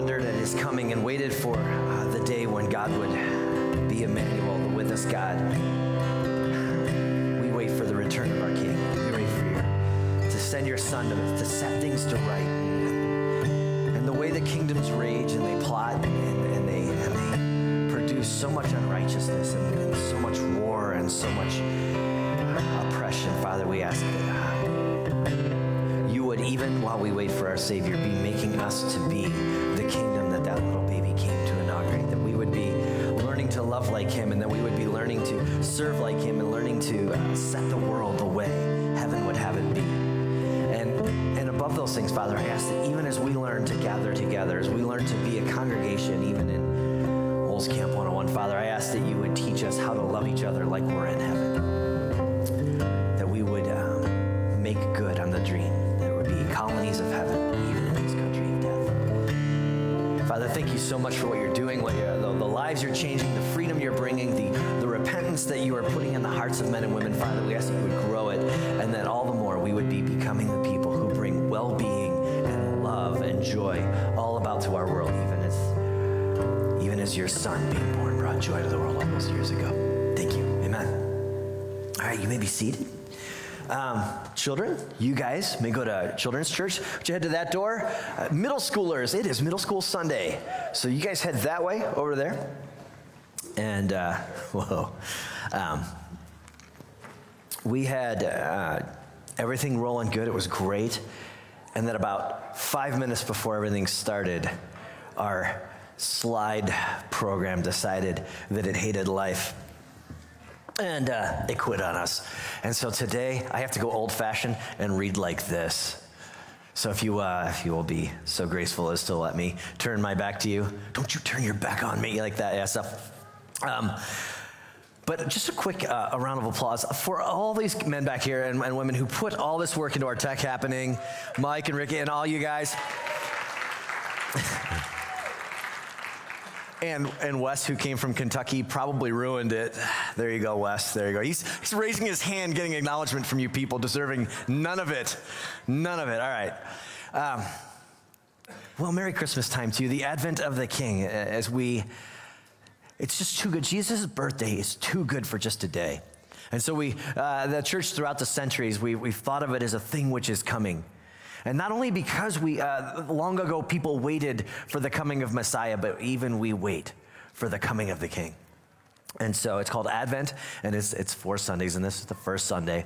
wondered at his coming and waited for uh, the day when God would be Emmanuel, the with us God. We wait for the return of our King. We wait for you to send your Son to, to set things to right. And the way the kingdoms rage and they plot and, and they, and they produce so much unrighteousness and, and so much war and so much oppression, Father, we ask that. Uh, you would, even while we wait for our Savior, be making us to be kingdom that that little baby came to inaugurate. That we would be learning to love like Him, and that we would be learning to serve like Him, and learning to set the world the way heaven would have it be. And and above those things, Father, I ask that even as we learn to gather together, as we learn to be a congregation, even in Camp 101, Father, I ask that you would teach us how to love each other like we're in thank you so much for what you're doing, what you're, the, the lives you're changing, the freedom you're bringing, the, the repentance that you are putting in the hearts of men and women. Father, we ask that you would grow it, and that all the more we would be becoming the people who bring well being and love and joy all about to our world, even as, even as your son being born brought joy to the world all those years ago. Thank you. Amen. All right, you may be seated. Um, children, you guys may go to children's church. Would you head to that door? Uh, middle schoolers, it is middle school Sunday. So you guys head that way over there. And, uh, whoa. Um, we had uh, everything rolling good. It was great. And then about five minutes before everything started, our slide program decided that it hated life and uh, it quit on us. And so today I have to go old fashioned and read like this. So if you uh, if you will be so graceful as to let me turn my back to you, don't you turn your back on me like that. Yeah, stuff. Um, but just a quick uh, a round of applause for all these men back here and, and women who put all this work into our tech happening, Mike and Ricky and all you guys. And, and Wes, who came from Kentucky, probably ruined it. There you go, Wes. There you go. He's, he's raising his hand, getting acknowledgement from you people, deserving none of it. None of it. All right. Um, well, Merry Christmas time to you. The advent of the King, as we, it's just too good. Jesus' birthday is too good for just a day. And so we, uh, the church throughout the centuries, we, we've thought of it as a thing which is coming. And not only because we, uh, long ago, people waited for the coming of Messiah, but even we wait for the coming of the King. And so it's called Advent, and it's, it's four Sundays, and this is the first Sunday.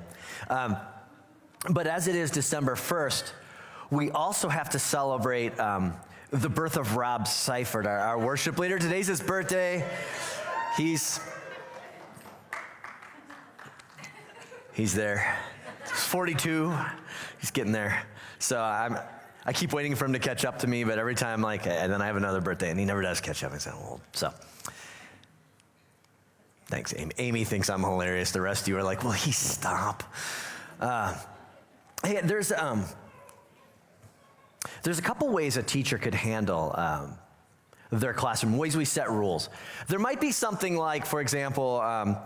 Um, but as it is December 1st, we also have to celebrate um, the birth of Rob Seifert, our, our worship leader. Today's his birthday. He's he's there. He's 42. He's getting there. So I'm, I keep waiting for him to catch up to me, but every time, like, and then I have another birthday, and he never does catch up. I said, well, so. Thanks, Amy. Amy thinks I'm hilarious. The rest of you are like, well, he stop. Uh, hey, there's um, there's a couple ways a teacher could handle um, their classroom, ways we set rules. There might be something like, for example, um,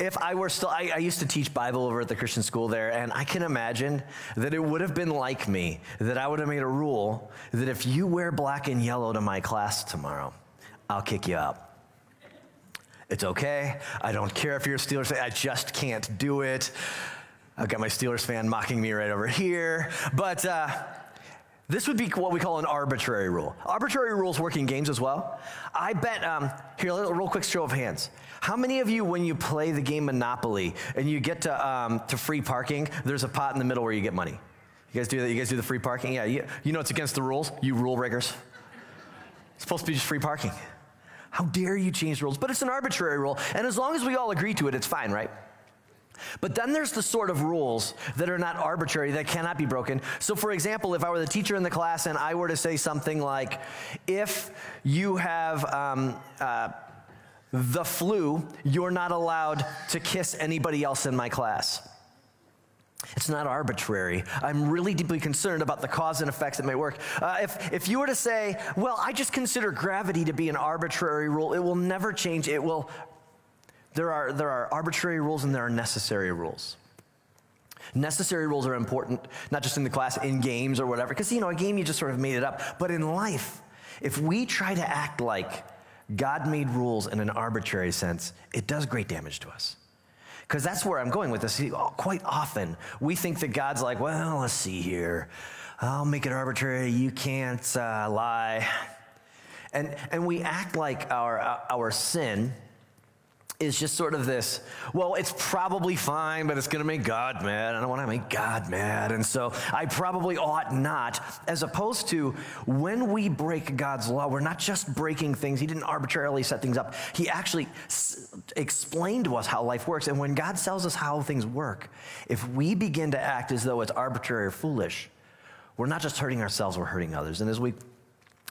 if I were still, I, I, used to teach Bible over at the Christian school there, and I can imagine that it would have been like me, that I would have made a rule that if you wear black and yellow to my class tomorrow, I'll kick you out. It's okay. I don't care if you're a Steelers fan. I just can't do it. I've got my Steelers fan mocking me right over here. But, uh, this would be what we call an arbitrary rule. Arbitrary rules work in games as well. I bet, um, here, a real quick show of hands. How many of you, when you play the game Monopoly and you get to, um, to free parking, there's a pot in the middle where you get money? You guys do that? You guys do the free parking? Yeah, you, you know it's against the rules, you rule breakers. It's supposed to be just free parking. How dare you change rules? But it's an arbitrary rule, and as long as we all agree to it, it's fine, right? But then there's the sort of rules that are not arbitrary, that cannot be broken. So, for example, if I were the teacher in the class and I were to say something like, if you have um, uh, the flu, you're not allowed to kiss anybody else in my class. It's not arbitrary. I'm really deeply concerned about the cause and effects that may work. Uh, if, if you were to say, well, I just consider gravity to be an arbitrary rule, it will never change. It will there are, there are arbitrary rules and there are necessary rules. Necessary rules are important, not just in the class, in games or whatever, because, you know, a game you just sort of made it up. But in life, If we try to act like God made rules in an arbitrary sense, it does great damage to us. Because that's where I'm going with this. Quite often, we think that God's like, well, let's see here. I'll make it arbitrary. You can't uh, lie. And, and we act like our, our sin is just sort of this, well, it's probably fine, but it's going to make God mad. I don't want to make God mad. And so I probably ought not, as opposed to when we break God's law, we're not just breaking things. He didn't arbitrarily set things up, He actually s- explained to us how life works. And when God tells us how things work, if we begin to act as though it's arbitrary or foolish, we're not just hurting ourselves, we're hurting others. And as we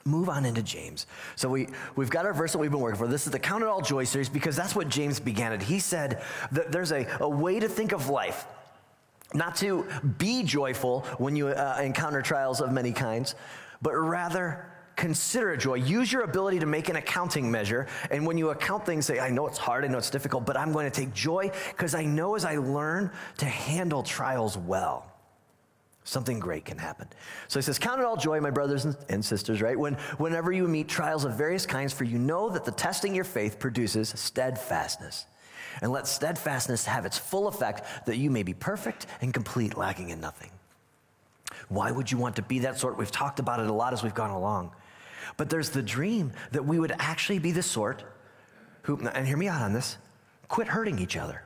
move on into James. So we, we've got our verse that we've been working for. This is the Count It All Joy series because that's what James began it. He said that there's a, a way to think of life, not to be joyful when you uh, encounter trials of many kinds, but rather consider joy. Use your ability to make an accounting measure. And when you account things, say, I know it's hard, I know it's difficult, but I'm going to take joy because I know as I learn to handle trials well something great can happen. So he says, Count it all joy, my brothers and sisters, right? When, whenever you meet trials of various kinds, for you know that the testing your faith produces steadfastness. And let steadfastness have its full effect, that you may be perfect and complete, lacking in nothing. Why would you want to be that sort? We've talked about it a lot as we've gone along. But there's the dream that we would actually be the sort who, and hear me out on this, quit hurting each other.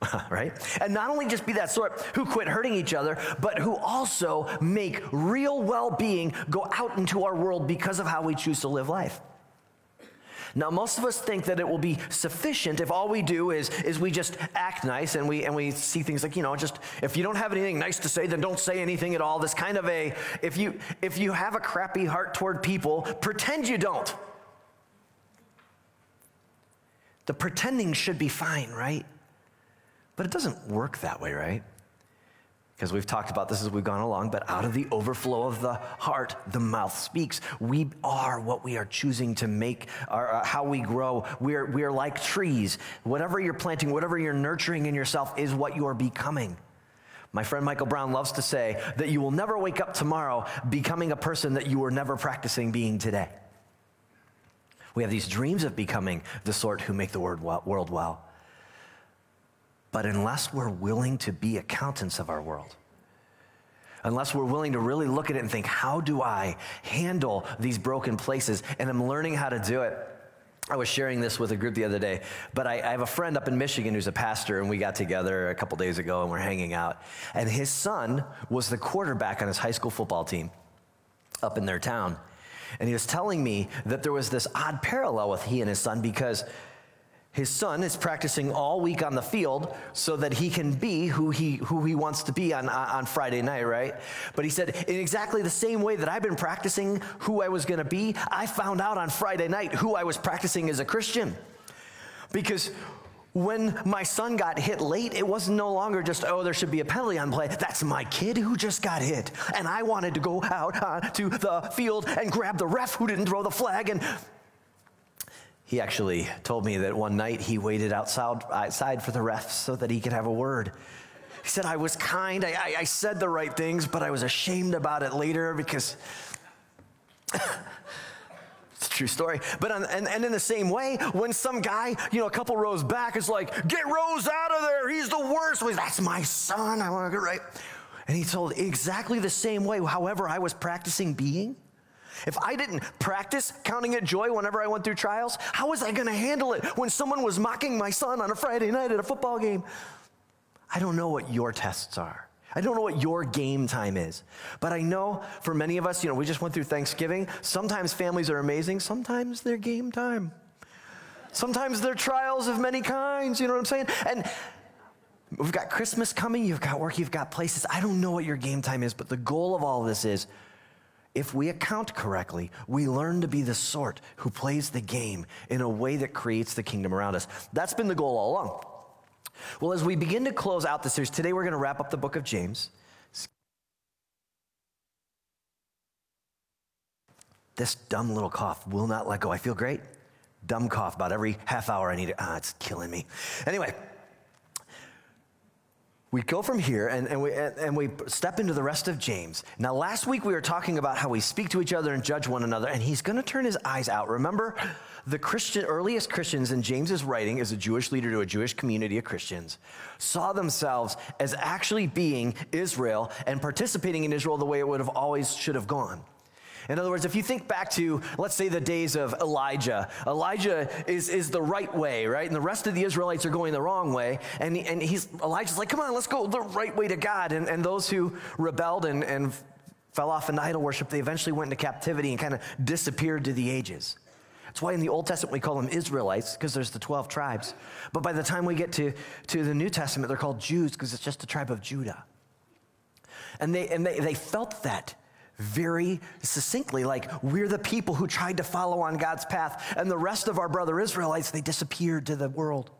right? And not only just be that sort who quit hurting each other, but who also make real well being go out into our world because of how we choose to live life. Now, most of us think that it will be sufficient if all we do is, is we just act nice and we, and we see things like, you know, just if you don't have anything nice to say, then don't say anything at all. This kind of a, if you, if you have a crappy heart toward people, pretend you don't. The pretending should be fine, right? But it doesn't work that way, right? Because we've talked about this as we've gone along, but out of the overflow of the heart, the mouth speaks. We are what we are choosing to make, our, uh, how we grow. We're, we're like trees. Whatever you're planting, whatever you're nurturing in yourself is what you're becoming. My friend Michael Brown loves to say that you will never wake up tomorrow becoming a person that you were never practicing being today. We have these dreams of becoming the sort who make the world well. But unless we're willing to be accountants of our world, unless we're willing to really look at it and think, how do I handle these broken places? And I'm learning how to do it. I was sharing this with a group the other day, but I, I, have a friend up in Michigan who's a pastor, and we got together a couple days ago and we're hanging out. And his son was the quarterback on his high school football team up in their town. And he was telling me that there was this odd parallel with he and his son because his son is practicing all week on the field so that he can be who he, who he wants to be on, on Friday night, right? But he said, in exactly the same way that I've been practicing who I was going to be, I found out on Friday night who I was practicing as a Christian. Because when my son got hit late, it was no longer just, oh, there should be a penalty on play. That's my kid who just got hit. And I wanted to go out uh, onto the field and grab the ref who didn't throw the flag and he actually told me that one night he waited outside, outside for the refs so that he could have a word. He said, I was kind, I, I, I said the right things, but I was ashamed about it later because it's a true story. But on, and, and in the same way, when some guy, you know, a couple rows back is like, get Rose out of there, he's the worst. Well, That's my son, I want to get right. And he told exactly the same way, however, I was practicing being. If I didn't practice counting it joy whenever I went through trials, how was I going to handle it when someone was mocking my son on a Friday night at a football game? I don't know what your tests are. I don't know what your game time is. But I know for many of us, you know, we just went through Thanksgiving. Sometimes families are amazing, sometimes they're game time. Sometimes they're trials of many kinds, you know what I'm saying? And we've got Christmas coming, you've got work, you've got places. I don't know what your game time is, but the goal of all of this is if we account correctly, we learn to be the sort who plays the game in a way that creates the kingdom around us. That's been the goal all along. Well, as we begin to close out the series, today we're going to wrap up the book of James. This dumb little cough will not let go. I feel great. Dumb cough about every half hour I need it. Ah, it's killing me. Anyway, we go from here and, and, we, and we step into the rest of James. Now, last week we were talking about how we speak to each other and judge one another, and he's going to turn his eyes out. Remember, the Christian, earliest Christians in James's writing as a Jewish leader to a Jewish community of Christians saw themselves as actually being Israel and participating in Israel the way it would have always should have gone. In other words, if you think back to, let's say, the days of Elijah, Elijah is, is the right way, right? And the rest of the Israelites are going the wrong way. And, and he's, Elijah's like, come on, let's go the right way to God. And, and those who rebelled and, and fell off into idol worship, they eventually went into captivity and kind of disappeared to the ages. That's why in the Old Testament we call them Israelites, because there's the 12 tribes. But by the time we get to, to the New Testament, they're called Jews, because it's just the tribe of Judah. And they, and they, they felt that very succinctly like we're the people who tried to follow on God's path, and the rest of our brother Israelites, they disappeared to the world.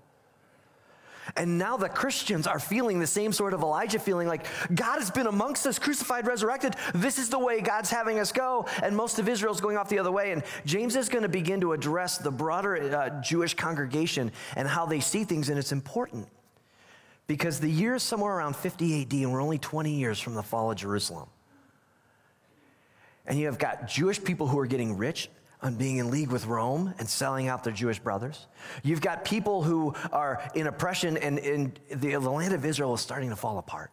And now the Christians are feeling the same sort of Elijah feeling like God has been amongst us, crucified, resurrected. This is the way God's having us go. And most of Israel's going off the other way. And James is going to begin to address the broader uh, Jewish congregation and how they see things. And it's important because the year is somewhere around 50 AD, and we're only 20 years from the fall of Jerusalem. And you have got Jewish people who are getting rich on being in league with Rome and selling out their Jewish brothers. You've got people who are in oppression, and, and the, the land of Israel is starting to fall apart.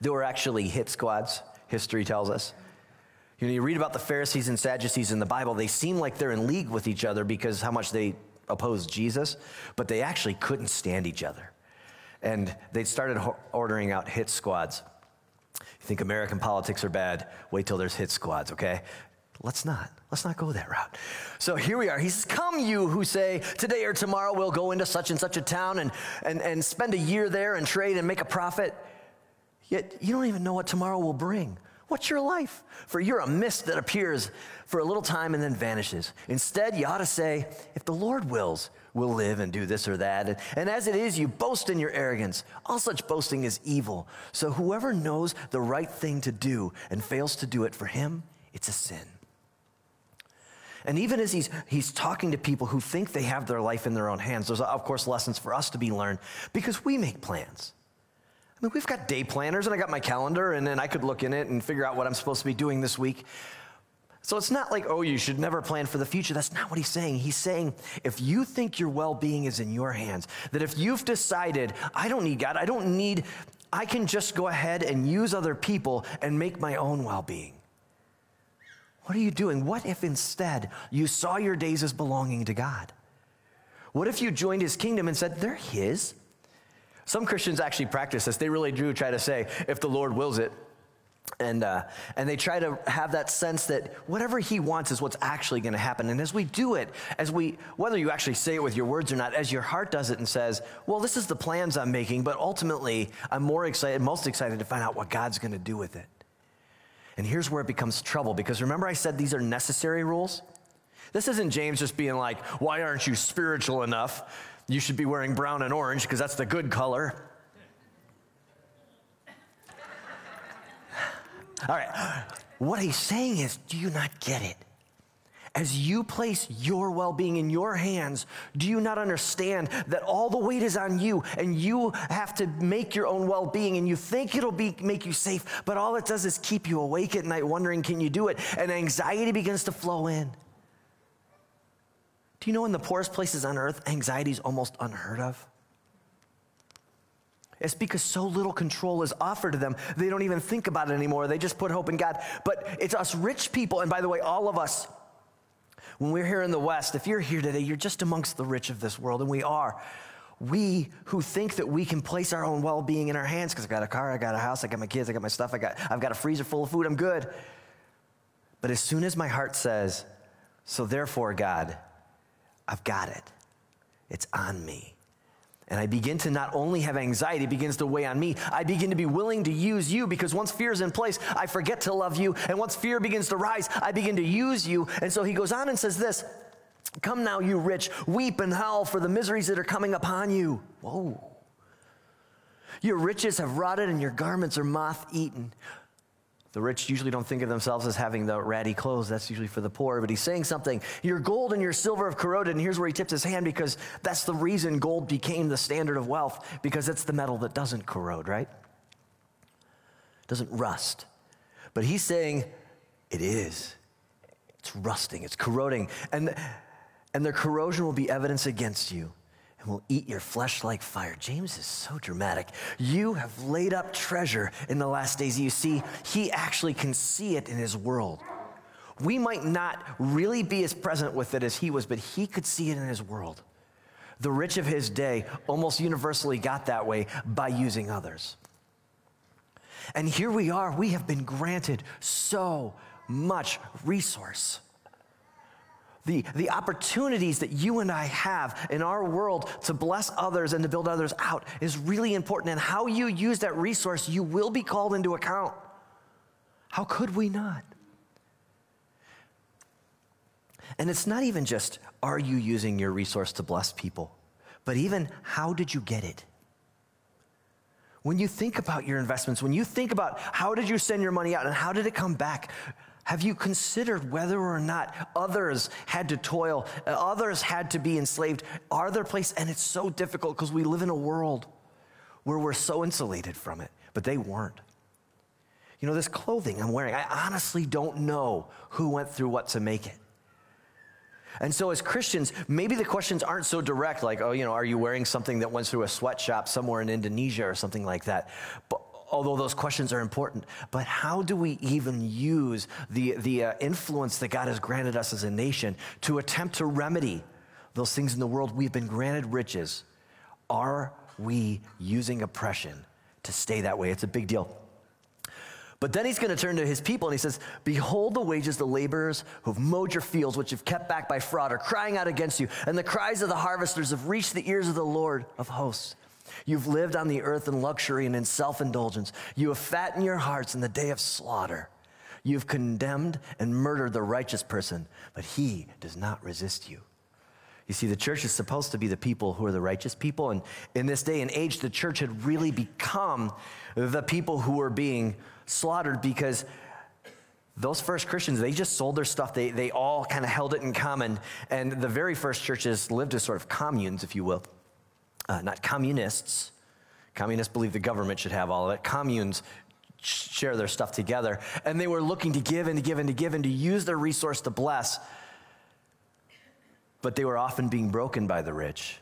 There were actually hit squads, history tells us. You know, you read about the Pharisees and Sadducees in the Bible, they seem like they're in league with each other because how much they opposed Jesus, but they actually couldn't stand each other. And they started ordering out hit squads. Think American politics are bad? Wait till there's hit squads, okay? Let's not. Let's not go that route. So here we are. He says, Come, you who say, Today or tomorrow we'll go into such and such a town and, and, and spend a year there and trade and make a profit. Yet you don't even know what tomorrow will bring. What's your life? For you're a mist that appears for a little time and then vanishes. Instead, you ought to say, If the Lord wills, we'll live and do this or that. And as it is, you boast in your arrogance. All such boasting is evil. So whoever knows the right thing to do and fails to do it for him, it's a sin. And even as he's, he's talking to people who think they have their life in their own hands, there's, of course, lessons for us to be learned because we make plans. I mean, we've got day planners, and I got my calendar, and then I could look in it and figure out what I'm supposed to be doing this week. So it's not like, oh, you should never plan for the future. That's not what he's saying. He's saying, if you think your well being is in your hands, that if you've decided, I don't need God, I don't need, I can just go ahead and use other people and make my own well being. What are you doing? What if instead you saw your days as belonging to God? What if you joined his kingdom and said, they're his? Some Christians actually practice this. They really do try to say, if the Lord wills it, and, uh, and they try to have that sense that whatever he wants is what's actually going to happen. And as we do it, as we, whether you actually say it with your words or not, as your heart does it and says, well, this is the plans I'm making, but ultimately I'm more excited, most excited to find out what God's going to do with it. And here's where it becomes trouble because remember I said these are necessary rules? This isn't James just being like, why aren't you spiritual enough? You should be wearing brown and orange because that's the good color. All right. What he's saying is, do you not get it? As you place your well being in your hands, do you not understand that all the weight is on you and you have to make your own well being and you think it'll be, make you safe, but all it does is keep you awake at night wondering, can you do it? And anxiety begins to flow in. Do you know in the poorest places on earth, anxiety is almost unheard of? It's because so little control is offered to them, they don't even think about it anymore. They just put hope in God. But it's us rich people, and by the way, all of us, when we're here in the West, if you're here today, you're just amongst the rich of this world, and we are. We who think that we can place our own well being in our hands because I got a car, I got a house, I got my kids, I got my stuff, I got, I've got a freezer full of food, I'm good. But as soon as my heart says, so therefore, God, I've got it, it's on me and I begin to not only have anxiety begins to weigh on me, I begin to be willing to use you because once fear is in place, I forget to love you. And once fear begins to rise, I begin to use you. And so he goes on and says this Come now, you rich, weep and howl for the miseries that are coming upon you. Whoa. Your riches have rotted and your garments are moth eaten. The rich usually don't think of themselves as having the ratty clothes. That's usually for the poor. But he's saying something. Your gold and your silver have corroded. And here's where he tips his hand because that's the reason gold became the standard of wealth because it's the metal that doesn't corrode, right? Doesn't rust. But he's saying it is. It's rusting, it's corroding. And, and their corrosion will be evidence against you and will eat your flesh like fire. James is so dramatic. You have laid up treasure in the last days. You see, he actually can see it in his world. We might not really be as present with it as he was, but he could see it in his world. The rich of his day almost universally got that way by using others. And here we are, we have been granted so much resource the, the opportunities that you and I have in our world to bless others and to build others out is really important. And how you use that resource, you will be called into account. How could we not? And it's not even just, are you using your resource to bless people, but even, how did you get it? When you think about your investments, when you think about how did you send your money out and how did it come back, have you considered whether or not others had to toil, uh, others had to be enslaved? Are there places? And it's so difficult because we live in a world where we're so insulated from it, but they weren't. You know, this clothing I'm wearing, I honestly don't know who went through what to make it. And so, as Christians, maybe the questions aren't so direct, like, oh, you know, are you wearing something that went through a sweatshop somewhere in Indonesia or something like that? But although those questions are important. But how do we even use the, the uh, influence that God has granted us as a nation to attempt to remedy those things in the world? We've been granted riches. Are we using oppression to stay that way? It's a big deal. But then he's going to turn to his people and he says, Behold the wages the laborers who've mowed your fields, which you've kept back by fraud, are crying out against you. And the cries of the harvesters have reached the ears of the Lord of hosts. You've lived on the earth in luxury and in self indulgence. You have fattened your hearts in the day of slaughter. You've condemned and murdered the righteous person, but he does not resist you. You see, the church is supposed to be the people who are the righteous people. And in this day and age, the church had really become the people who were being slaughtered because those first Christians, they just sold their stuff. They, they all kind of held it in common. And the very first churches lived as sort of communes, if you will uh, not communists. Communists believe the government should have all of it. Communes share their stuff together. And they were looking to give and to give and to give and to use their resource to bless. But they were often being broken by the rich.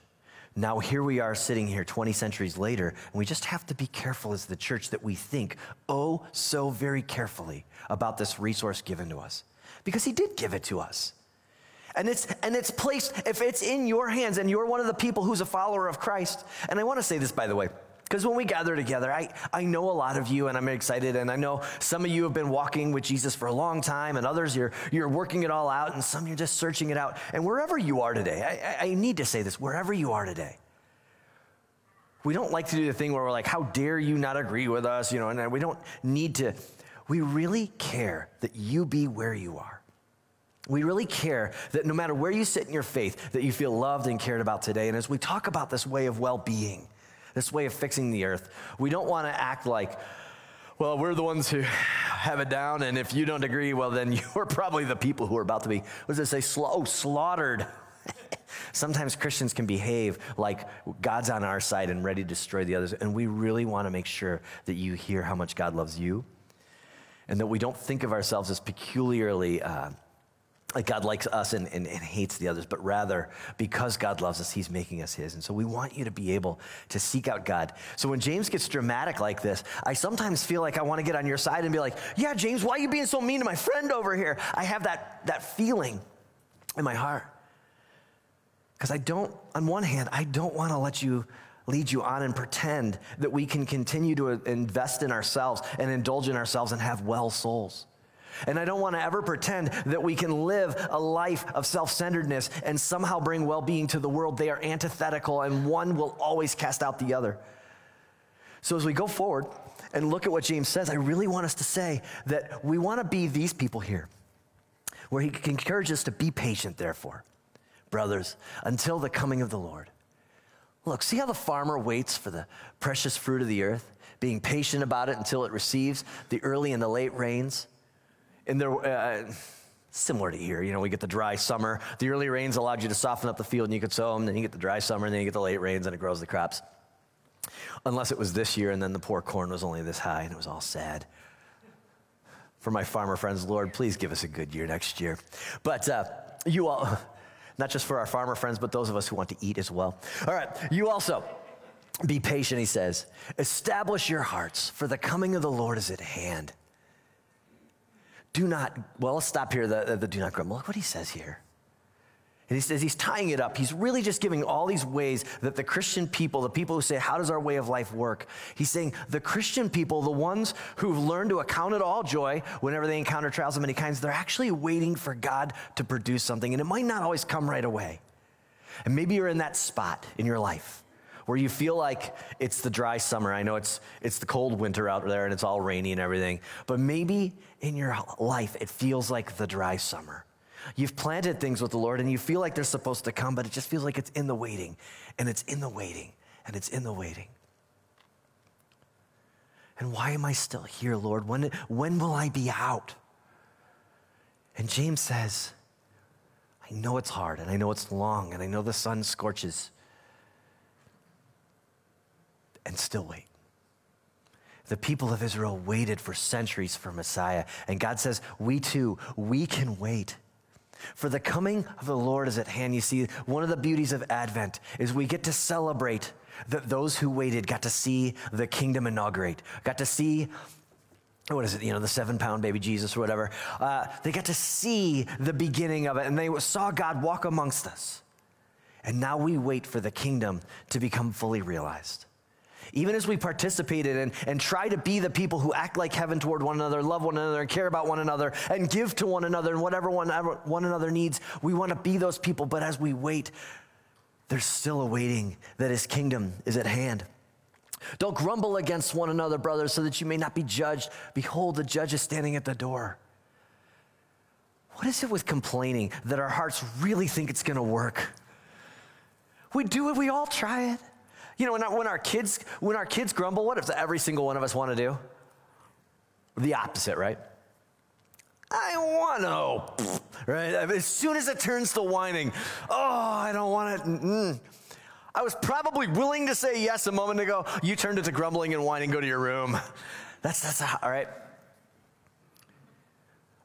Now, here we are sitting here 20 centuries later, and we just have to be careful as the church that we think, oh, so very carefully about this resource given to us. Because he did give it to us. And it's, and it's placed, if it's in your hands and you're one of the people who's a follower of Christ, and I want to say this by the way, because when we gather together, I, I know a lot of you and I'm excited, and I know some of you have been walking with Jesus for a long time, and others you're, you're working it all out, and some you're just searching it out. And wherever you are today, I, I need to say this wherever you are today, we don't like to do the thing where we're like, how dare you not agree with us, you know, and we don't need to. We really care that you be where you are. We really care that no matter where you sit in your faith, that you feel loved and cared about today. And as we talk about this way of well being, this way of fixing the earth, we don't want to act like, well, we're the ones who have it down, and if you don't agree, well, then you're probably the people who are about to be, what does it say, Slow, slaughtered. Sometimes Christians can behave like God's on our side and ready to destroy the others, and we really want to make sure that you hear how much God loves you and that we don't think of ourselves as peculiarly. Uh, like God likes us and, and, and, hates the others, but rather because God loves us, He's making us His. And so we want you to be able to seek out God. So when James gets dramatic like this, I sometimes feel like I want to get on your side and be like, Yeah, James, why are you being so mean to my friend over here? I have that, that feeling in my heart. Because I don't, on one hand, I don't want to let you lead you on and pretend that we can continue to invest in ourselves and indulge in ourselves and have well souls. And I don't want to ever pretend that we can live a life of self centeredness and somehow bring well being to the world. They are antithetical, and one will always cast out the other. So as we go forward and look at what James says, I really want us to say that we want to be these people here, where he encourages us to be patient, therefore, brothers, until the coming of the Lord. Look, see how the farmer waits for the precious fruit of the earth, being patient about it until it receives the early and the late rains? And there, uh, similar to here, you know, we get the dry summer. The early rains allowed you to soften up the field and you could sow them. Then you get the dry summer and then you get the late rains and it grows the crops. Unless it was this year and then the poor corn was only this high and it was all sad. For my farmer friends, Lord, please give us a good year next year. But uh, you all, not just for our farmer friends, but those of us who want to eat as well. All right, you also be patient, he says. Establish your hearts, for the coming of the Lord is at hand. Do not, well, let's stop here, the, the do not grumble. Look what he says here. And he says he's tying it up. He's really just giving all these ways that the Christian people, the people who say, How does our way of life work? He's saying the Christian people, the ones who've learned to account it all joy whenever they encounter trials of many kinds, they're actually waiting for God to produce something. And it might not always come right away. And maybe you're in that spot in your life where you feel like it's the dry summer. I know it's, it's the cold winter out there and it's all rainy and everything. But maybe in your life, it feels like the dry summer You've planted things with the Lord and you feel like they're supposed to come, but it just feels like it's in the waiting, and it's in the waiting, and it's in the waiting. And why am I still here, Lord? When, when will I be out? And James says, I know it's hard, and I know it's long, and I know the sun scorches. And still wait. The people of Israel waited for centuries for Messiah. And God says, We too, we can wait. For the coming of the Lord is at hand. You see, one of the beauties of Advent is we get to celebrate that those who waited got to see the kingdom inaugurate, got to see what is it, you know, the seven pound baby Jesus or whatever. Uh, they got to see the beginning of it and they saw God walk amongst us. And now we wait for the kingdom to become fully realized even as we participated and, and try to be the people who act like heaven toward one another, love one another, and care about one another, and give to one another and whatever one, one another needs, we want to be those people. But as we wait, there's still a waiting that his kingdom is at hand. Don't grumble against one another, brothers, so that you may not be judged. Behold, the judge is standing at the door. What is it with complaining that our hearts really think it's going to work? We do it, we all try it. You know, when our, when our kids when our kids grumble, what does every single one of us want to do? The opposite, right? I want to, right? As soon as it turns to whining, oh, I don't want it. Mm-mm. I was probably willing to say yes a moment ago. You turned it to grumbling and whining. Go to your room. That's that's all right.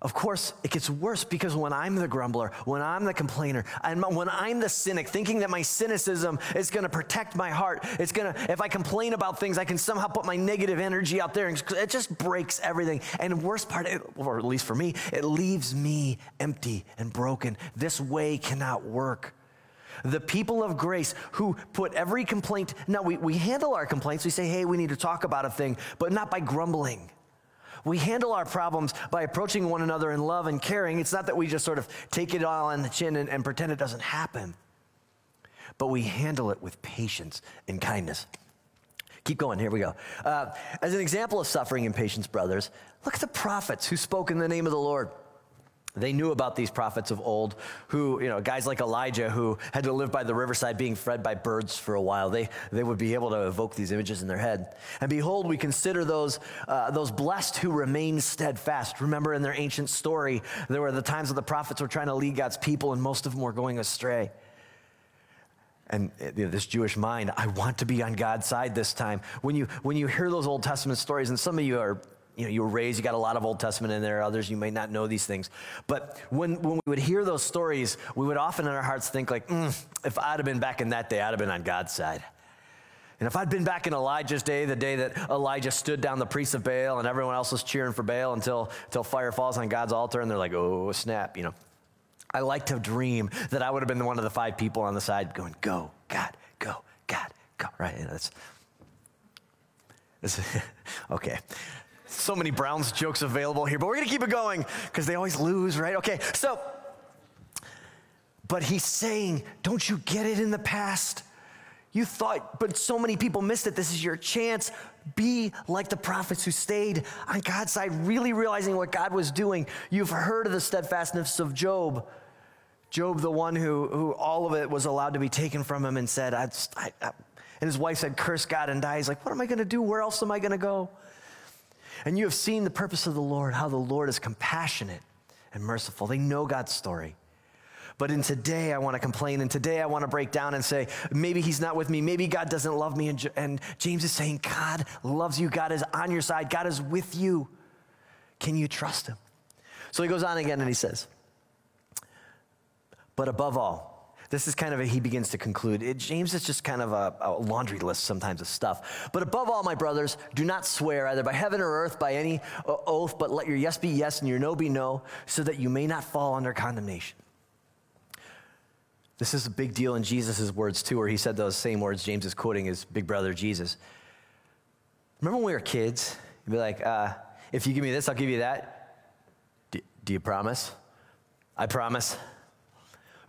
Of course, it gets worse because when I'm the grumbler, when I'm the complainer, and when I'm the cynic, thinking that my cynicism is going to protect my heart, it's going to, if I complain about things, I can somehow put my negative energy out there, and it just breaks everything. And worst part, or at least for me, it leaves me empty and broken. This way cannot work. The people of grace who put every complaint, now we, we handle our complaints, we say, hey, we need to talk about a thing, but not by grumbling we handle our problems by approaching one another in love and caring. It's not that we just sort of take it all on the chin and, and pretend it doesn't happen, but we handle it with patience and kindness. Keep going, here we go. Uh, as an example of suffering and patience, brothers, look at the prophets who spoke in the name of the Lord. They knew about these prophets of old who, you know, guys like Elijah who had to live by the riverside being fed by birds for a while. They, they would be able to evoke these images in their head. And behold, we consider those, uh, those blessed who remain steadfast. Remember in their ancient story, there were the times that the prophets were trying to lead God's people and most of them were going astray. And you know, this Jewish mind, I want to be on God's side this time. When you, when you hear those Old Testament stories, and some of you are you know, you were raised, you got a lot of Old Testament in there, others you may not know these things. But when, when we would hear those stories, we would often in our hearts think like, mm, if I'd have been back in that day, I'd have been on God's side. And if I'd been back in Elijah's day, the day that Elijah stood down the priests of Baal and everyone else was cheering for Baal until, until fire falls on God's altar and they're like, oh, snap, you know. I like to dream that I would have been one of the five people on the side going, go, God, go, God, go. Right? Know, that's, that's okay so many Browns jokes available here, but we're going to keep it going because they always lose, right? Okay, so, but he's saying, don't you get it in the past? You thought, but so many people missed it. This is your chance. Be like the prophets who stayed on God's side, really realizing what God was doing. You've heard of the steadfastness of Job. Job, the one who, who all of it was allowed to be taken from him, and said, I, I, And his wife said, Curse God and die. He's like, What am I going to do? Where else am I going to go? And you have seen the purpose of the Lord, how the Lord is compassionate and merciful. They know God's story. But in today, I want to complain. And today, I want to break down and say, maybe he's not with me. Maybe God doesn't love me. And, James is saying, God loves you. God is on your side. God is with you. Can you trust him? So he goes on again and he says, But above all, this is kind of a, he begins to conclude. It, James is just kind of a, a, laundry list sometimes of stuff. But above all, my brothers, do not swear either by heaven or earth by any oath, but let your yes be yes and your no be no, so that you may not fall under condemnation. This is a big deal in Jesus' words too, where he said those same words. James is quoting his big brother Jesus. Remember when we were kids? You'd be like, uh, if you give me this, I'll give you that. Do you promise? I promise.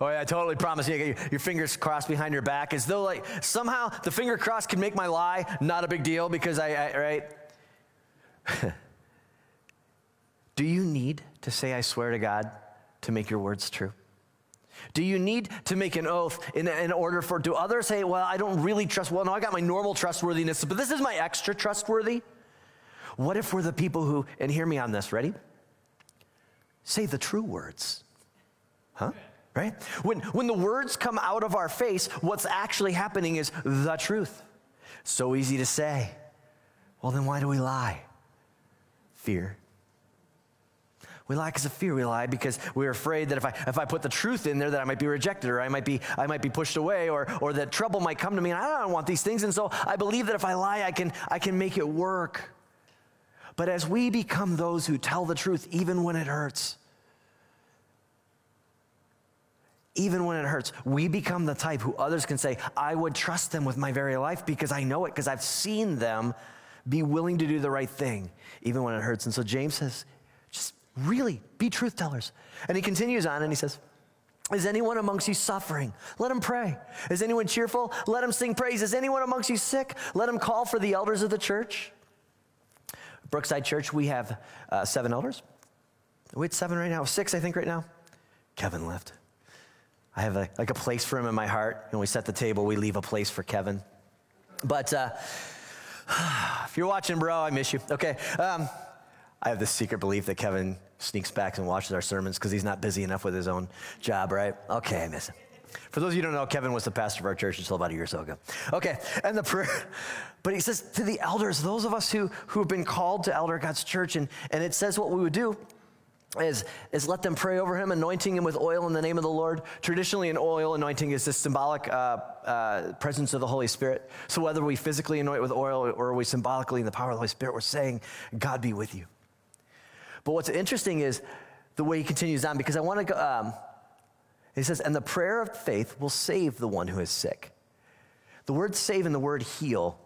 Oh, yeah, I totally promise you. Your, your fingers crossed behind your back as though, like, somehow the finger crossed can make my lie not a big deal because I, I right? Do you need to say, I swear to God, to make your words true? Do you need to make an oath in, in order for, do others say, well, I don't really trust, well, no, I got my normal trustworthiness, but this is my extra trustworthy? What if we're the people who, and hear me on this, ready? Say the true words. Huh? Right? When, when the words come out of our face, what's actually happening is the truth. So easy to say. Well, then why do we lie? Fear. We lie because of fear. We lie because we're afraid that if I, if I put the truth in there, that I might be rejected or I might be, I might be pushed away or, or that trouble might come to me and I don't want these things. And so I believe that if I lie, I can, I can make it work. But as we become those who tell the truth, even when it hurts, even when it hurts, we become the type who others can say, I would trust them with my very life because I know it, because I've seen them be willing to do the right thing, even when it hurts. And so James says, just really be truth tellers. And he continues on and he says, is anyone amongst you suffering? Let him pray. Is anyone cheerful? Let him sing praise. Is anyone amongst you sick? Let him call for the elders of the church. Brookside Church, we have uh, seven elders. We had seven right now, six, I think, right now. Kevin left. I have a, like a place for him in my heart. When we set the table, we leave a place for Kevin. But uh, if you're watching, bro, I miss you. Okay. Um, I have this secret belief that Kevin sneaks back and watches our sermons because he's not busy enough with his own job, right? Okay, I miss him. For those of you who don't know, Kevin was the pastor of our church until about a year or so ago. Okay, and the prayer, but he says to the elders, those of us who, who have been called to elder God's church, and, and it says what we would do is, is let them pray over him, anointing him with oil in the name of the Lord. Traditionally, an oil anointing is this symbolic uh, uh, presence of the Holy Spirit. So whether we physically anoint with oil or we symbolically in the power of the Holy Spirit, we're saying, God be with you. But what's interesting is the way he continues on, because I want to go, um, he says, and the prayer of faith will save the one who is sick. The word save and the word heal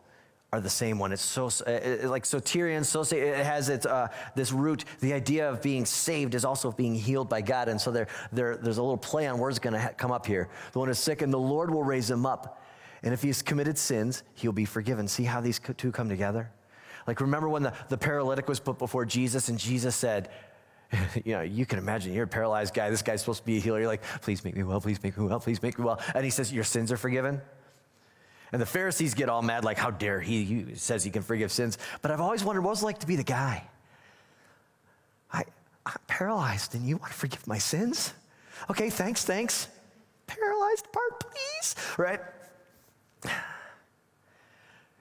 are the same one. It's so it, like soterion, so it has its uh, this root. The idea of being saved is also being healed by God, and so there, there there's a little play on words going to ha- come up here. The one is sick, and the Lord will raise him up. And if he's committed sins, he'll be forgiven. See how these two come together? Like remember when the, the paralytic was put before Jesus, and Jesus said, you know, you can imagine you're a paralyzed guy. This guy's supposed to be a healer. You're like, please make me well, please make me well, please make me well. And he says, Your sins are forgiven. And the Pharisees get all mad, like, how dare he? He says he can forgive sins. But I've always wondered what it's like to be the guy. I, I'm paralyzed, and you want to forgive my sins? Okay, thanks, thanks. Paralyzed part, please. Right?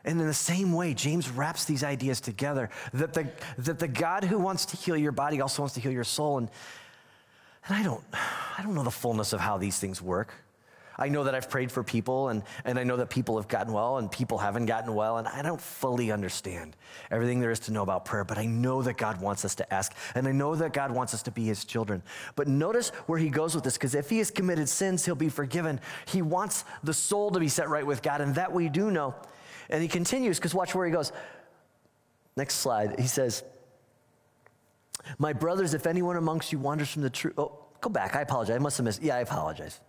And in the same way, James wraps these ideas together that the, that the God who wants to heal your body also wants to heal your soul. And, and I, don't, I don't know the fullness of how these things work. I know that I've prayed for people and, and I know that people have gotten well and people haven't gotten well, and I don't fully understand everything there is to know about prayer, but I know that God wants us to ask, and I know that God wants us to be his children. But notice where he goes with this, because if he has committed sins, he'll be forgiven. He wants the soul to be set right with God, and that we do know. And he continues, because watch where he goes. Next slide. He says, My brothers, if anyone amongst you wanders from the truth, oh, go back. I apologize. I must have missed. Yeah, I apologize.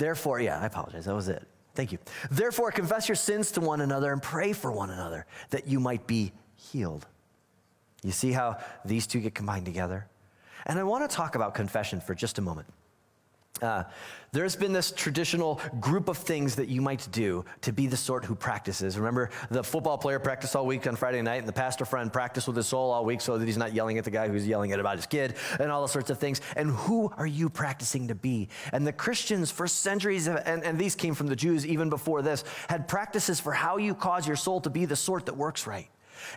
Therefore, yeah, I apologize. That was it. Thank you. Therefore, confess your sins to one another and pray for one another that you might be healed. You see how these two get combined together? And I want to talk about confession for just a moment. Uh, there's been this traditional group of things that you might do to be the sort who practices. Remember, the football player practiced all week on Friday night, and the pastor friend practiced with his soul all week so that he's not yelling at the guy who's yelling at about his kid, and all those sorts of things. And who are you practicing to be? And the Christians, for centuries, and, and these came from the Jews even before this, had practices for how you cause your soul to be the sort that works right.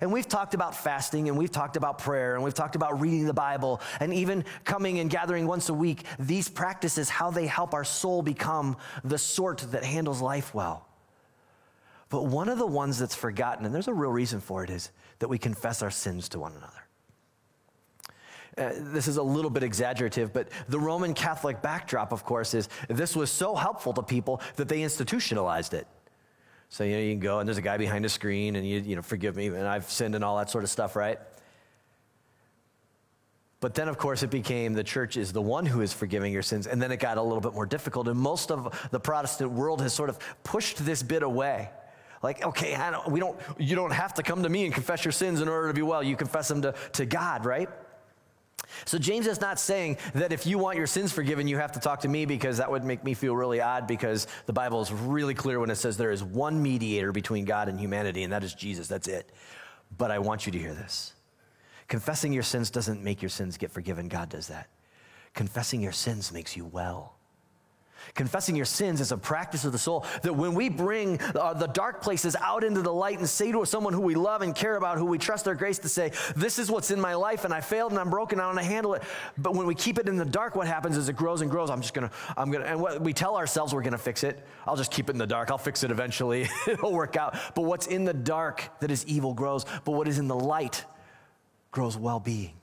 And we've talked about fasting and we've talked about prayer and we've talked about reading the Bible and even coming and gathering once a week. These practices, how they help our soul become the sort that handles life well. But one of the ones that's forgotten, and there's a real reason for it, is that we confess our sins to one another. Uh, this is a little bit exaggerative, but the Roman Catholic backdrop, of course, is this was so helpful to people that they institutionalized it. So, you know, you can go and there's a guy behind a screen and you, you know, forgive me, and I've sinned and all that sort of stuff, right? But then, of course, it became the church is the one who is forgiving your sins. And then it got a little bit more difficult. And most of the Protestant world has sort of pushed this bit away. Like, okay, don't, we don't, you don't have to come to me and confess your sins in order to be well. You confess them to, to God, right? So James is not saying that if you want your sins forgiven, you have to talk to me because that would make me feel really odd because the Bible is really clear when it says there is one mediator between God and humanity, and that is Jesus. That's it. But I want you to hear this. Confessing your sins doesn't make your sins get forgiven. God does that. Confessing your sins makes you well. Confessing your sins is a practice of the soul that when we bring uh, the dark places out into the light and say to someone who we love and care about, who we trust their grace to say, This is what's in my life and I failed and I'm broken, I want to handle it. But when we keep it in the dark, what happens is it grows and grows. I'm just going to, I'm going to, and what we tell ourselves we're going to fix it. I'll just keep it in the dark. I'll fix it eventually. It'll work out. But what's in the dark that is evil grows, but what is in the light grows well being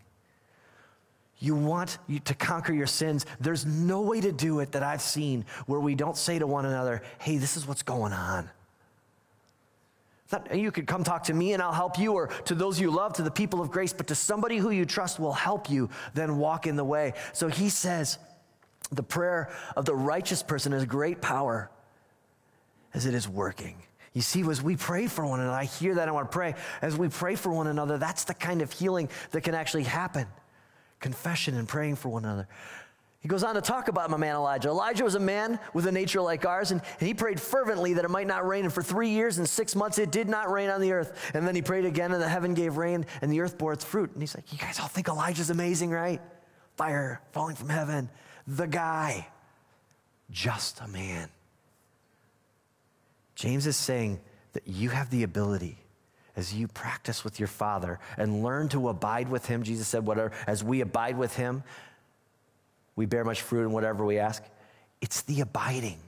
you want to conquer your sins, there's no way to do it that I've seen where we don't say to one another, hey, this is what's going on. Not, you could come talk to me and I'll help you, or to those you love, to the people of grace, but to somebody who you trust will help you, then walk in the way. So he says, the prayer of the righteous person has great power as it is working. You see, as we pray for one another, I hear that I want to pray. As we pray for one another, that's the kind of healing that can actually happen confession and praying for one another. He goes on to talk about my man Elijah. Elijah was a man with a nature like ours, and, he prayed fervently that it might not rain. And for three years and six months, it did not rain on the earth. And then he prayed again, and the heaven gave rain, and the earth bore its fruit. And he's like, You guys all think Elijah's amazing, right? Fire falling from heaven. The guy, just a man. James is saying that you have the ability as you practice with your Father and learn to abide with Him. Jesus said, whatever, as we abide with Him, we bear much fruit in whatever we ask. It's the abiding.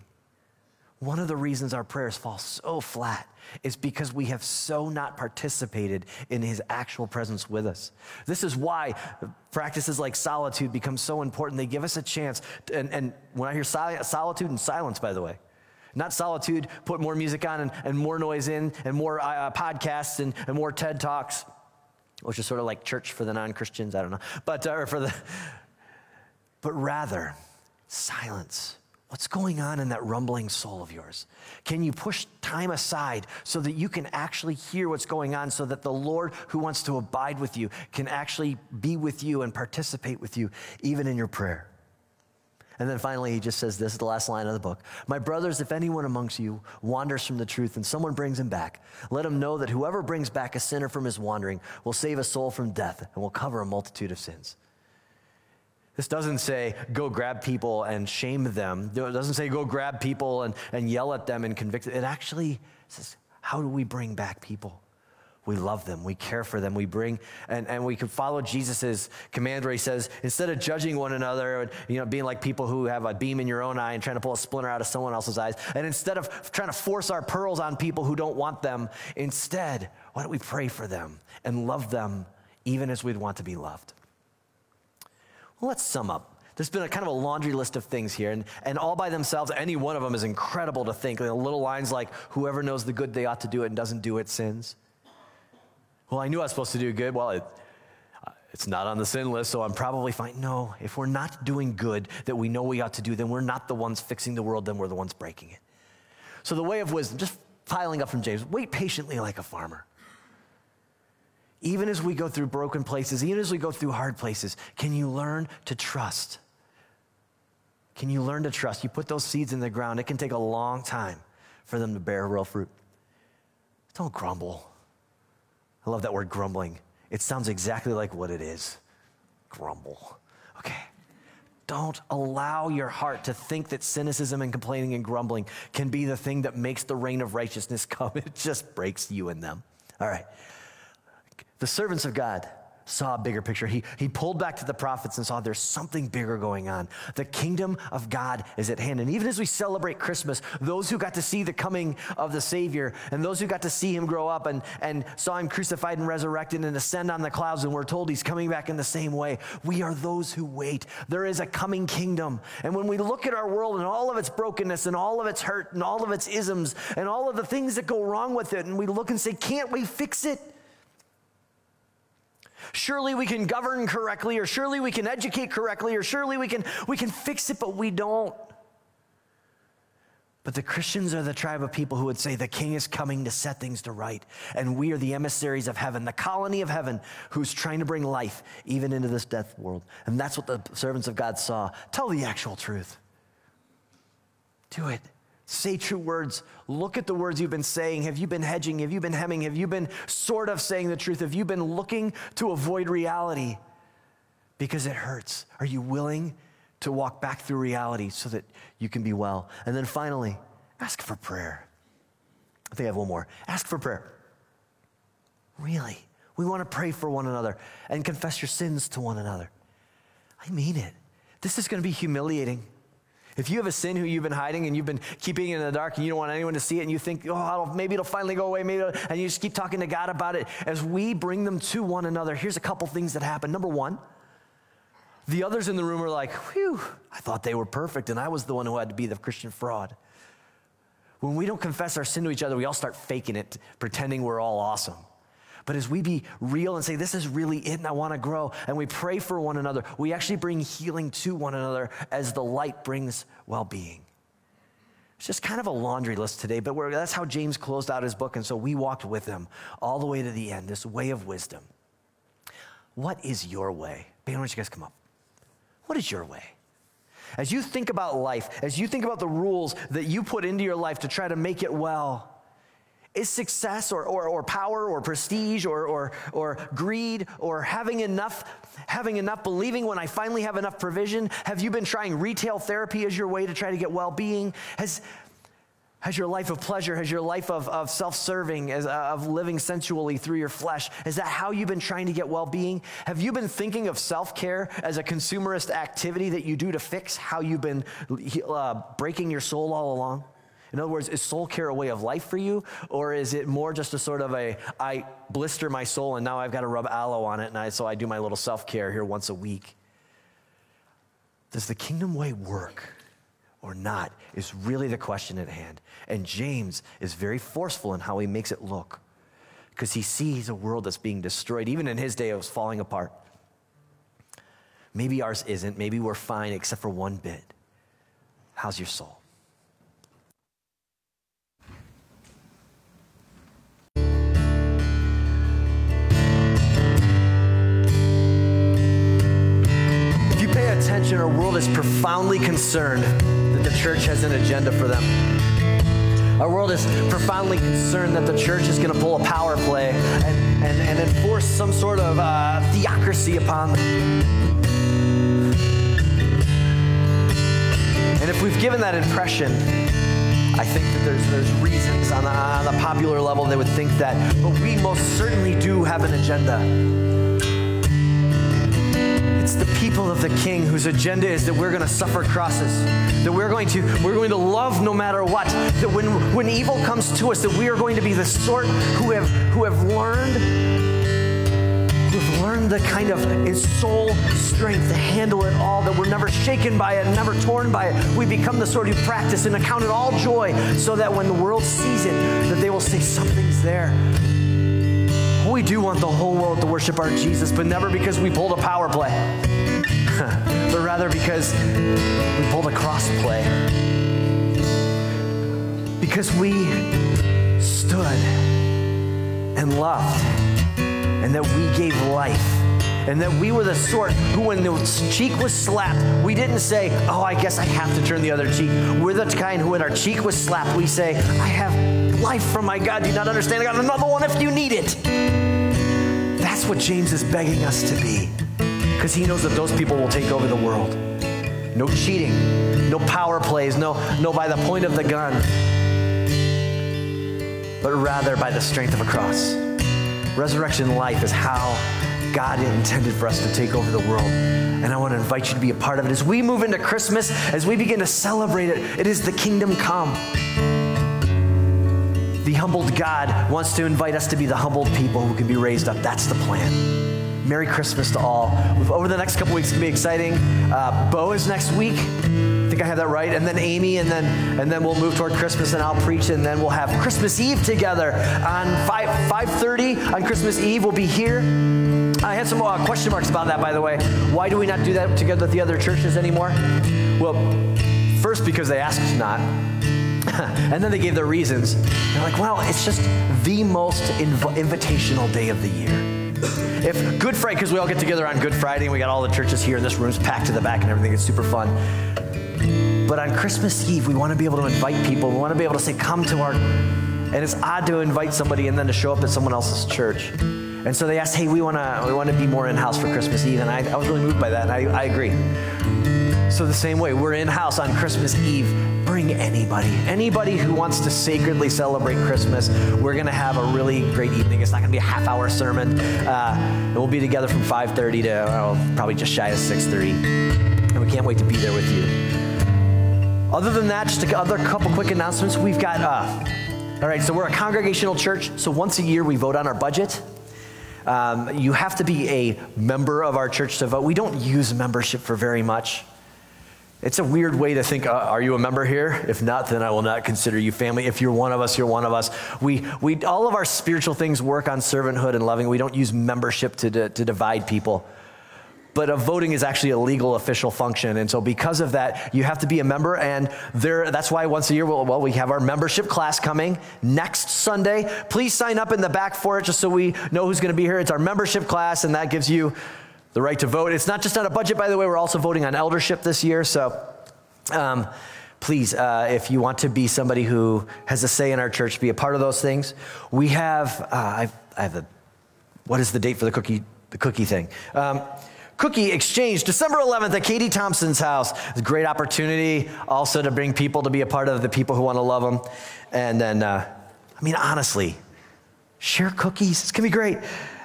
One of the reasons our prayers fall so flat is because we have so not participated in his actual presence with us. This is why practices like solitude become so important. They give us a chance. To, and, and when I hear solitude and silence, by the way, not solitude, put more music on and, and more noise in and more uh, uh, podcasts and, and more TED Talks, which is sort of like church for the non Christians. I don't know. But, uh, or for the, but rather, silence. What's going on in that rumbling soul of yours? Can you push time aside so that you can actually hear what's going on, so that the Lord who wants to abide with you can actually be with you and participate with you, even in your prayer? And then finally, he just says this is the last line of the book My brothers, if anyone amongst you wanders from the truth and someone brings him back, let him know that whoever brings back a sinner from his wandering will save a soul from death and will cover a multitude of sins. This doesn't say go grab people and shame them. It doesn't say go grab people and, and yell at them and convict them. It actually says, how do we bring back people? We love them, we care for them, we bring, and, and we can follow Jesus' command where he says, instead of judging one another, you know, being like people who have a beam in your own eye and trying to pull a splinter out of someone else's eyes, and instead of trying to force our pearls on people who don't want them, instead, why don't we pray for them and love them even as we'd want to be loved? Well, let's sum up. There's been a kind of a laundry list of things here, and, and all by themselves, any one of them is incredible to think. Little lines like, whoever knows the good they ought to do it and doesn't do it sins. Well, I knew I was supposed to do good. Well, it, uh, it's not on the sin list, so I'm probably fine. No, if we're not doing good that we know we ought to do, then we're not the ones fixing the world, then we're the ones breaking it. So, the way of wisdom, just piling up from James, wait patiently like a farmer. Even as we go through broken places, even as we go through hard places, can you learn to trust? Can you learn to trust? You put those seeds in the ground, it can take a long time for them to bear real fruit. Don't grumble. I love that word grumbling. It sounds exactly like what it is grumble. Okay. Don't allow your heart to think that cynicism and complaining and grumbling can be the thing that makes the reign of righteousness come. It just breaks you and them. All right. The servants of God saw a bigger picture. He, he pulled back to the prophets and saw there's something bigger going on. The kingdom of God is at hand. And even as we celebrate Christmas, those who got to see the coming of the Savior and those who got to see him grow up and, and saw him crucified and resurrected and ascend on the clouds, and we're told he's coming back in the same way, we are those who wait. There is a coming kingdom. And when we look at our world and all of its brokenness and all of its hurt and all of its isms and all of the things that go wrong with it, and we look and say, can't we fix it? Surely we can govern correctly, or surely we can educate correctly, or surely we can, we can fix it, but we don't. But the Christians are the tribe of people who would say the king is coming to set things to right. And we are the emissaries of heaven, the colony of heaven, who's trying to bring life even into this death world. And that's what the servants of God saw. Tell the actual truth. Do it. Say true words. Look at the words you've been saying. Have you been hedging? Have you been hemming? Have you been sort of saying the truth? Have you been looking to avoid reality because it hurts? Are you willing to walk back through reality so that you can be well? And then finally, ask for prayer. I think I have one more. Ask for prayer. Really. We want to pray for one another and confess your sins to one another. I mean it. This is going to be humiliating. If you have a sin who you've been hiding and you've been keeping it in the dark and you don't want anyone to see it and you think, oh, maybe it'll finally go away, maybe, and you just keep talking to God about it, as we bring them to one another, here's a couple things that happen. Number one, the others in the room are like, whew, I thought they were perfect and I was the one who had to be the Christian fraud. When we don't confess our sin to each other, we all start faking it, pretending we're all awesome. But as we be real and say, This is really it, and I want to grow, and we pray for one another, we actually bring healing to one another as the light brings well being. It's just kind of a laundry list today, but that's how James closed out his book, and so we walked with him all the way to the end, this way of wisdom. What is your way? why don't you guys come up? What is your way? As you think about life, as you think about the rules that you put into your life to try to make it well, is success or, or, or power or prestige or, or, or greed or having enough, having enough, believing when I finally have enough provision? Have you been trying retail therapy as your way to try to get well being? Has, has your life of pleasure, has your life of, of self serving, of living sensually through your flesh, is that how you've been trying to get well being? Have you been thinking of self care as a consumerist activity that you do to fix how you've been uh, breaking your soul all along? In other words, is soul care a way of life for you? Or is it more just a sort of a, I blister my soul and now I've got to rub aloe on it and I, so I do my little self care here once a week? Does the kingdom way work or not is really the question at hand. And James is very forceful in how he makes it look because he sees a world that's being destroyed. Even in his day, it was falling apart. Maybe ours isn't. Maybe we're fine except for one bit. How's your soul? Attention, our world is profoundly concerned that the church has an agenda for them. Our world is profoundly concerned that the church is going to pull a power play and, and, and enforce some sort of uh, theocracy upon them. And if we've given that impression, I think that there's, there's reasons on the, on the popular level they would think that, but we most certainly do have an agenda. It's the people of the King whose agenda is that we're going to suffer crosses, that we're going to we're going to love no matter what. That when when evil comes to us, that we are going to be the sort who have who have learned who have learned the kind of soul strength to handle it all. That we're never shaken by it, never torn by it. We become the sort who practice and account it all joy, so that when the world sees it, that they will say something's there we do want the whole world to worship our Jesus, but never because we pulled a power play, but rather because we pulled a cross play. Because we stood and loved, and that we gave life And that we were the sort who, when the cheek was slapped, we didn't say, Oh, I guess I have to turn the other cheek. We're the kind who, when our cheek was slapped, we say, I have life from my God. Do you not understand? I got another one if you need it. That's what James is begging us to be because he knows that those people will take over the world. No cheating, no power plays, no, no by the point of the gun, but rather by the strength of a cross. Resurrection life is how God intended for us to take over the world. And I want to invite you to be a part of it. As we move into Christmas, as we begin to celebrate it, it is the kingdom come. The humbled God wants to invite us to be the humbled people who can be raised up. That's the plan. Merry Christmas to all. Over the next couple weeks, it's going to be exciting. Uh, Bo is next week. I think I have that right. And then Amy, and then and then we'll move toward Christmas, and I'll preach, and then we'll have Christmas Eve together on five five thirty on Christmas Eve. We'll be here. I had some uh, question marks about that, by the way. Why do we not do that together with the other churches anymore? Well, first because they asked not. and then they gave their reasons. They're like, well, it's just the most inv- invitational day of the year. If Good Friday, because we all get together on Good Friday and we got all the churches here and this room's packed to the back and everything, it's super fun. But on Christmas Eve, we want to be able to invite people. We want to be able to say, come to our. And it's odd to invite somebody and then to show up at someone else's church. And so they asked, hey, we want to we want to be more in house for Christmas Eve. And I, I was really moved by that, and I, I agree. So, the same way, we're in house on Christmas Eve. Bring anybody, anybody who wants to sacredly celebrate Christmas. We're going to have a really great evening. It's not going to be a half hour sermon. Uh, we'll be together from 5.30 to oh, probably just shy of 6.30. And we can't wait to be there with you. Other than that, just a other couple quick announcements. We've got, uh, all right, so we're a congregational church. So once a year we vote on our budget. Um, you have to be a member of our church to vote. We don't use membership for very much. It's a weird way to think, uh, are you a member here? If not, then I will not consider you family. If you're one of us, you're one of us. We, we, all of our spiritual things work on servanthood and loving. We don't use membership to, to, to divide people. But a voting is actually a legal official function. And so because of that, you have to be a member. And there, that's why once a year, well, well, we have our membership class coming next Sunday. Please sign up in the back for it just so we know who's going to be here. It's our membership class, and that gives you the right to vote. It's not just on a budget, by the way. We're also voting on eldership this year. So um, please, uh, if you want to be somebody who has a say in our church, be a part of those things. We have, uh, I've, I have a, what is the date for the cookie, the cookie thing? Um, cookie exchange, December 11th at Katie Thompson's house. It's a great opportunity also to bring people to be a part of the people who want to love them. And then, uh, I mean, honestly, share cookies. It's going to be great.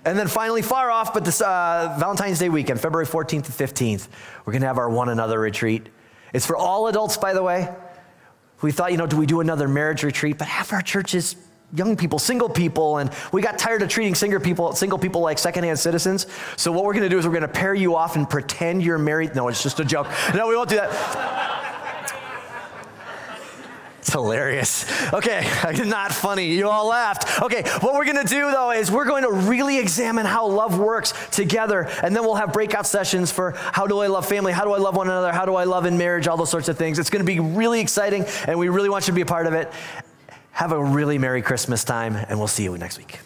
And then finally, far off, but this uh, Valentine's Day weekend, February 14th to 15th, we're going to have our one another retreat. It's for all adults, by the way. We thought, you know, do we do another marriage retreat? But half our church is young people, single people, and we got tired of treating single people, single people like secondhand citizens. So what we're going to do is we're going to pair you off and pretend you're married. No, it's just a joke. No, we won't do that. It's hilarious. Okay, not funny. You all laughed. Okay, what we're going to do though is we're going to really examine how love works together, and then we'll have breakout sessions for how do I love family, how do I love one another, how do I love in marriage, all those sorts of things. It's going to be really exciting, and we really want you to be a part of it. Have a really Merry Christmas time, and we'll see you next week.